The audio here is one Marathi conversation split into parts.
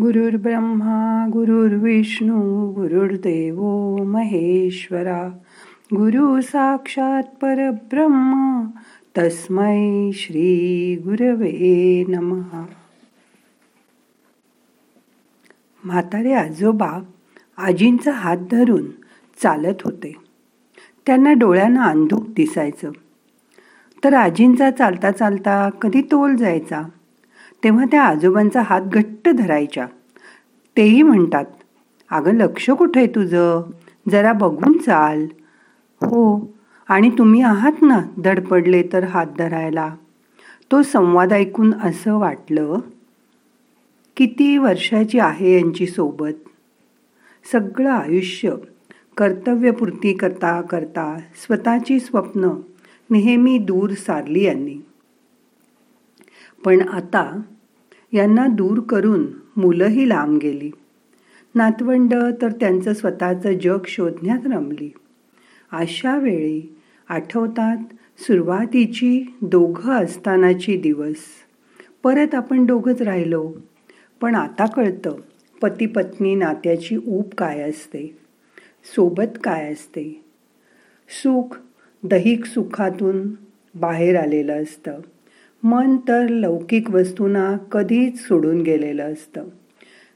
गुरुर्ब्रह्मा गुरुर्विष्णू गुरुर्देव महेश्वरा. गुरु साक्षात परब्रह्मा तस्मै श्री गुरवे नमहा म्हातारे आजोबा आजींचा हात धरून चालत होते. त्यांना डोळ्यांना अंधूक दिसायचं. तर आजींचा चालता चालता कधी तोल जायचा? तेव्हा त्या आजोबांचा हात घट्ट धरायच्या. तेही म्हणतात अगं लक्ष कुठे तुझं? जरा बघून चाल. हो आणि तुम्ही आहात ना धडपडले तर हात धरायला. तो संवाद ऐकून असं वाटलं किती वर्षाची आहे यांची सोबत? सगळं आयुष्य कर्तव्यपूर्ती करता करता स्वतःची स्वप्न नेहमी दूर सारली यांनी. पण आता यांना दूर करून मुलंही लांब गेली. नातवंड तर त्यांचं स्वतःचं जग शोधण्यात रमली. अशा वेळी आठवतात सुरुवातीची दोघं असतानाची दिवस. परत आपण दोघंच राहिलो. पण आता कळतं पती पत्नी नात्याची ऊब काय असते. सोबत काय असते. सुख दैहिक सुखातून बाहेर आलेलं असतं. मन तर लौकिक वस्तूंना कधीच सोडून गेलेलं असतं.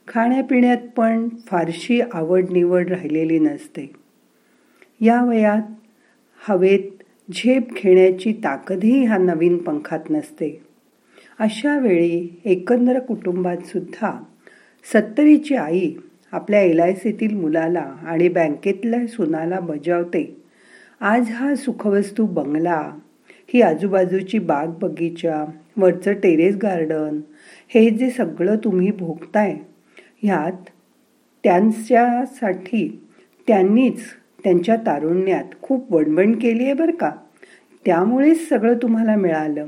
खाण्यापिण्यात पण फारशी आवड निवड राहिलेली नसते. या वयात हवेत झेप घेण्याची ताकदही ह्या नवीन पंखात नसते. अशा वेळी एकंदर कुटुंबात सुद्धा सत्तरीची आई आपल्या एल आय सीतील मुलाला आणि बँकेतल्या सुनाला बजावते. आज हा सुखवस्तू बंगला ही आजूबाजूची बाग बगीचा वरचं टेरेस गार्डन हे जे सगळं तुम्ही भोगताय ह्यात त्यांच्यासाठी त्यांनीच त्यांच्या तारुण्यात खूप वणवण केली आहे बरं का. त्यामुळेच सगळं तुम्हाला मिळालं.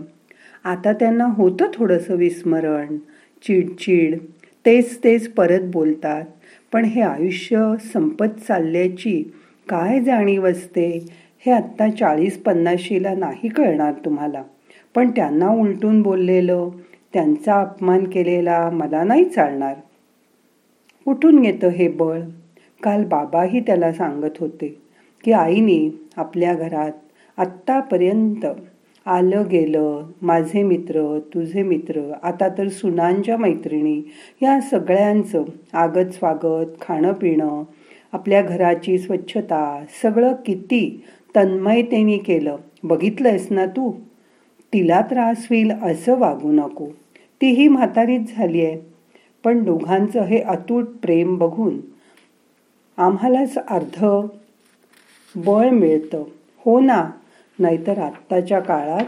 आता त्यांना होतं थोडंसं विस्मरण चिडचिड तेच तेच परत बोलतात. पण हे आयुष्य संपत चालल्याची काय जाणीव असते? हे आत्ता चाळीस पन्नाशीला नाही कळणार तुम्हाला. पण त्यांना उलटून बोललेलं त्यांचा अपमान केलेला मला नाही चालणार. कुठून येतं हे बळ. काल बाबाही त्याला सांगत होते की आईने आपल्या घरात आत्तापर्यंत आलं गेलं माझे मित्र तुझे मित्र आता तर सुनांच्या मैत्रिणी या सगळ्यांचं आगत स्वागत खाणं पिणं आपल्या घराची स्वच्छता सगळं किती तन्मयतेने केलं. बघितलंयस ना तू? तिला त्रास होईल असं वागू नको. तीही म्हातारीच झाली आहे पण दोघांचं हे अतूट प्रेम बघून आम्हालाच अर्ध बळ मिळतं. हो ना? नाहीतर आत्ताच्या काळात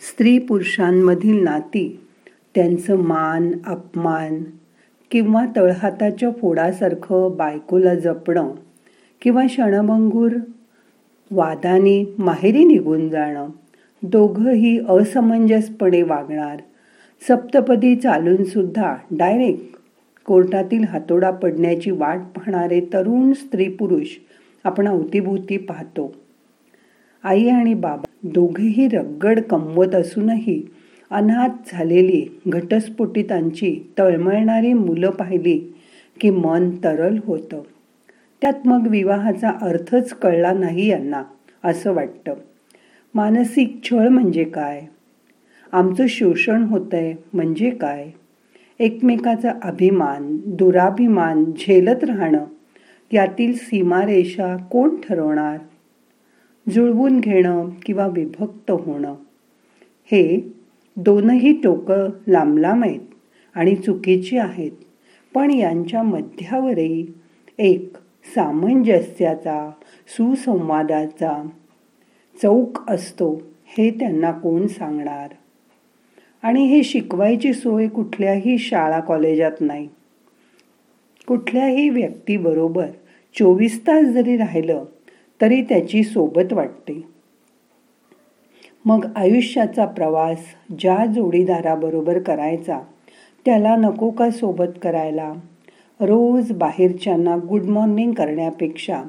स्त्री पुरुषांमधील नाती त्यांचं मान अपमान किंवा तळहाताच्या फोडासारखं बायकोला जपणं किंवा क्षणभंगूर. वादाने माहेरी निघून जाणं. दोघंही असमंजसपणे वागणार. सप्तपदी चालून सुद्धा डायरेक्ट कोर्टातील हातोडा पडण्याची वाट पाहणारे तरुण स्त्री पुरुष आपण अवतीभोवती पाहतो. आई आणि बाबा दोघेही रगड कमवत असूनही अनाथ झालेली घटस्फोटितांची तळमळणारी मुलं पाहिली की मन तरल होतं. त्यात मग विवाहाचा अर्थच कळला नाही यांना असं वाटतं. मानसिक छळ म्हणजे काय? आमचं शोषण होतंय म्हणजे काय? एकमेकाचा अभिमान दुराभिमान झेलत राहणं यातील सीमारेषा कोण ठरवणार? जुळवून घेणं किंवा विभक्त होणं? हे दोनही टोकं लांबलांब आहेत आणि चुकीची आहेत पण यांच्या मध्यावरही एक सामंजस्याचा सुसंवादाचा चौक असतो हे त्यांना कोण सांगणार? आणि हे शिकवायची सोय कुठल्याही शाळा कॉलेजात नाही. कुठल्याही व्यक्तीबरोबर चोवीस तास जरी राहिलं तरी त्याची सोबत वाटते. मग आयुष्याचा प्रवास ज्या जोडीदाराबरोबर करायचा त्याला नको का सोबत करायला? रोज बाहेरच्यांना गुड मॉर्निंग करण्यापेक्षा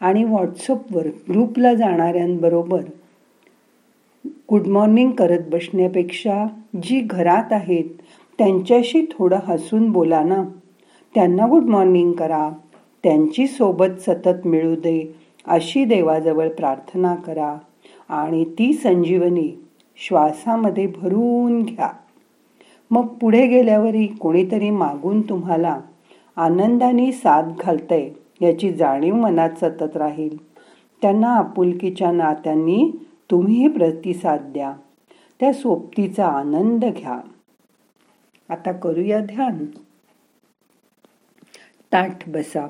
आणि व्हॉट्सअपवर ग्रुपला जाणाऱ्यांबरोबर गुड मॉर्निंग करत बसण्यापेक्षा जी घरात आहेत त्यांच्याशी थोडं हसून बोला ना. त्यांना गुड मॉर्निंग करा. त्यांची सोबत सतत मिळू दे अशी देवाजवळ प्रार्थना करा. आणि ती संजीवनी श्वासामध्ये भरून घ्या. मग पुढे गेल्यावरही कोणीतरी मागून तुम्हाला आनंदाने साथ घालतंय याची जाणीव मनात सतत राहील. त्यांना आपुलकीच्या नात्यांनी तुम्ही प्रतिसाद द्या. त्या सोबतीचा आनंद घ्या. आता करूया ध्यान. ताठ बसा.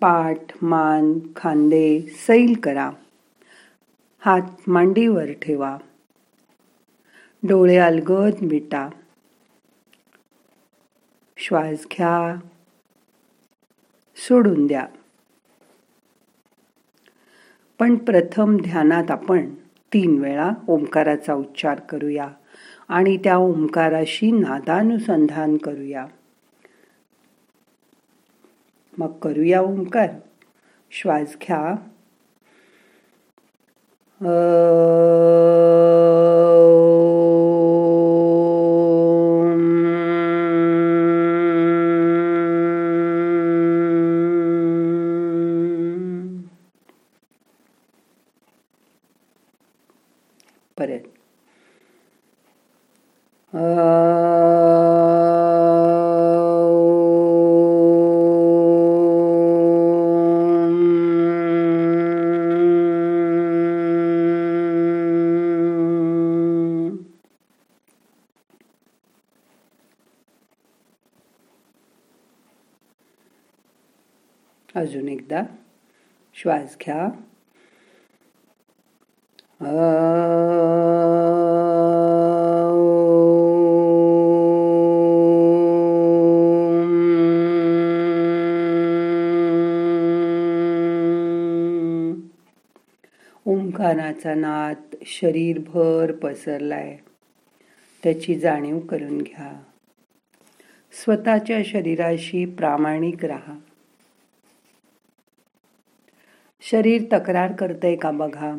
पाठ मान खांदे सैल करा. हात मांडीवर ठेवा. डोळे अलगद मिटा. श्वास घ्या. सोडून द्या. पण प्रथम ध्यानात आपण तीन वेळा ओंकाराचा उच्चार करूया आणि त्या ओंकाराशी नादानुसंधान करूया. मग करूया ओंकार. श्वास घ्या. अजून एकदा. श्वास घ्या. ओंकाराचा नाद शरीरभर पसरलाय. त्याची जाणीव करून घ्या. स्वतःच्या शरीराशी प्रामाणिक राहा. शरीर तक्रार करतंय का बघा?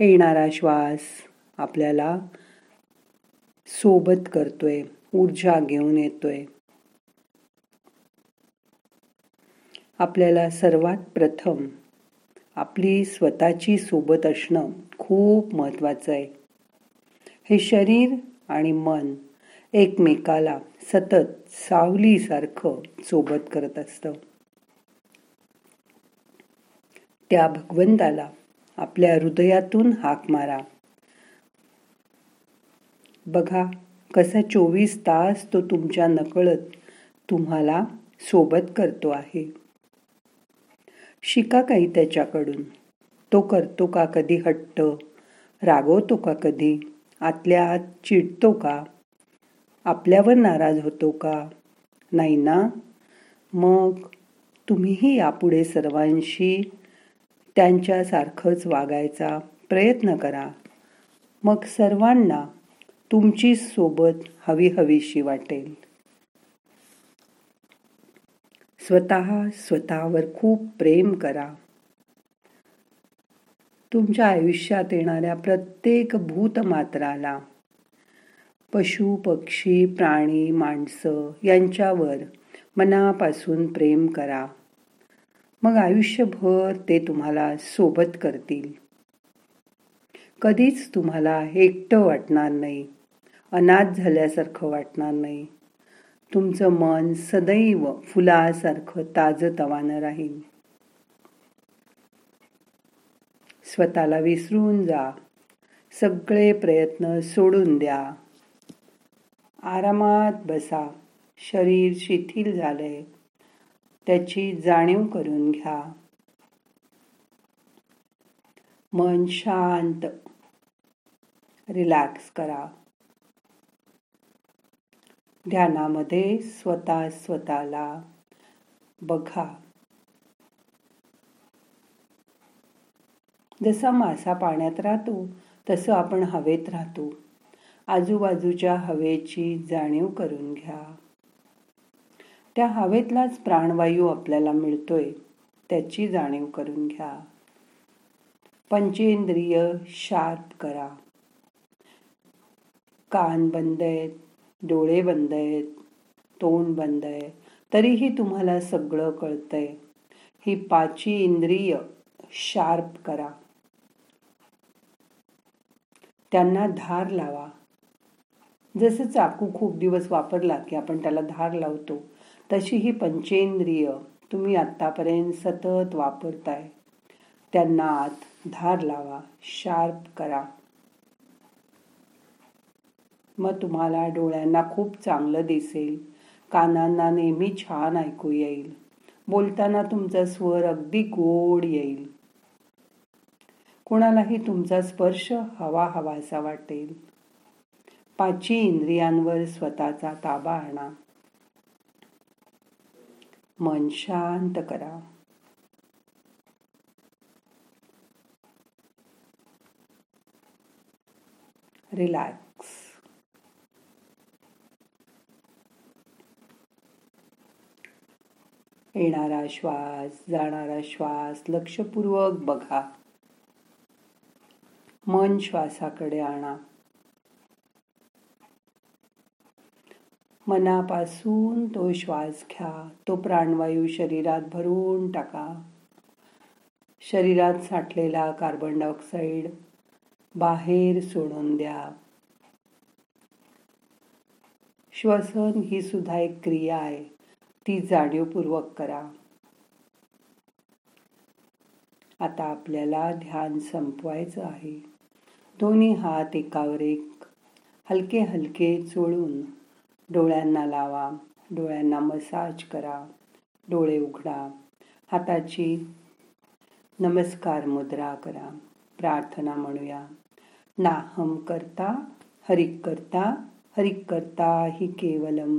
येणारा श्वास आपल्याला सोबत करतोय ऊर्जा घेऊन येतोय. आपल्याला सर्वात प्रथम आपली स्वतःची सोबत असणं खूप महत्वाचं आहे. हे शरीर आणि मन एकमेकाला सतत सावलीसारखं सोबत करत असतं. त्या भगवंताला आपल्या हृदयातून हाक मारा. बघा कसा चोवीस तास तो तुमच्या नकळत तुम्हाला सोबत करतो आहे. शिका काही त्याच्याकडून. तो करतो का कधी हट्ट? रागवतो का कधी? आतल्या आत चिडतो का? आपल्यावर नाराज होतो का? नाही ना? मग तुम्हीही यापुढे सर्वांशी त्यांच्यासारखंच वागायचा प्रयत्न करा. मग सर्वांना तुमची सोबत हवी हवीशी वाटेल. स्वतः स्वतःवर खूप प्रेम करा. तुमच्या आयुष्यात येणाऱ्या प्रत्येक भूतमात्राला पशु पक्षी प्राणी माणसं यांच्यावर मनापासून प्रेम करा. मग आयुष्यभर ते तुम्हाला सोबत करतील. कधीच तुम्हाला एकटं वाटणार नाही. अनाथ झाल्यासारखं वाटणार नाही. तुमचं मन सदैव फुलासारखं ताजतवानं राहील. स्वतःला विसरून जा. सगळे प्रयत्न सोडून द्या. आरामात बसा. शरीर शिथिल झालंय. त्याची जाणीव करून घ्या. मन शांत. रिलॅक्स करा. ध्यानामध्ये स्वतः स्वतःला बघा. जसा मासा पाण्यात राहतो तसं आपण हवेत राहतो. आजूबाजूच्या हवेची जाणीव करून घ्या. त्या हवेतलाच प्राणवायू आपल्याला मिळतोय त्याची जाणीव करून घ्या. पंचेंद्रिय शार्प करा. कान बंद आहेत डोळे बंद आहेत तोंड बंद आहे तरीही तुम्हाला सगळं कळतंय. ही पाची इंद्रिय शार्प करा. त्यांना धार लावा. जसं चाकू खूप दिवस वापरला की आपण त्याला धार लावतो तशी ही पंचेंद्रिय तुम्ही आत्तापर्यंत सतत वापरताय. त्यांना आत धार लावा शार्प करा. मग तुम्हाला डोळ्यांना खूप चांगलं दिसेल. कानांना नेहमी छान ऐकू येईल. बोलताना तुमचा स्वर अगदी गोड येईल. कोणालाही तुमचा स्पर्श हवा हवासा वाटेल. पाचवी इंद्रियांवर स्वतःचा ताबा आणा. मन शांत करा. रिलॅक्स येणारा श्वास जाणारा श्वास लक्षपूर्वक बघा. मन श्वासाकडे आणा. मनापासून तो श्वास घ्या. तो प्राणवायू शरीरात भरून टाका. शरीरात साठलेला कार्बन डायऑक्साईड बाहेर सोडून द्या. श्वसन ही सुद्धा एक क्रिया आहे. ती जाणीवपूर्वक करा. आता आपल्याला ध्यान संपवायचं आहे. दोन्ही हात एकावर एक. हलके हलके चोळून डोळ्यांना लावा. डोळ्यांना मसाज करा. डोळे उघडा. हाताची नमस्कार मुद्रा करा. प्रार्थना म्हणूया. नाहम करता हरिक करता हरिक करता हि केवलम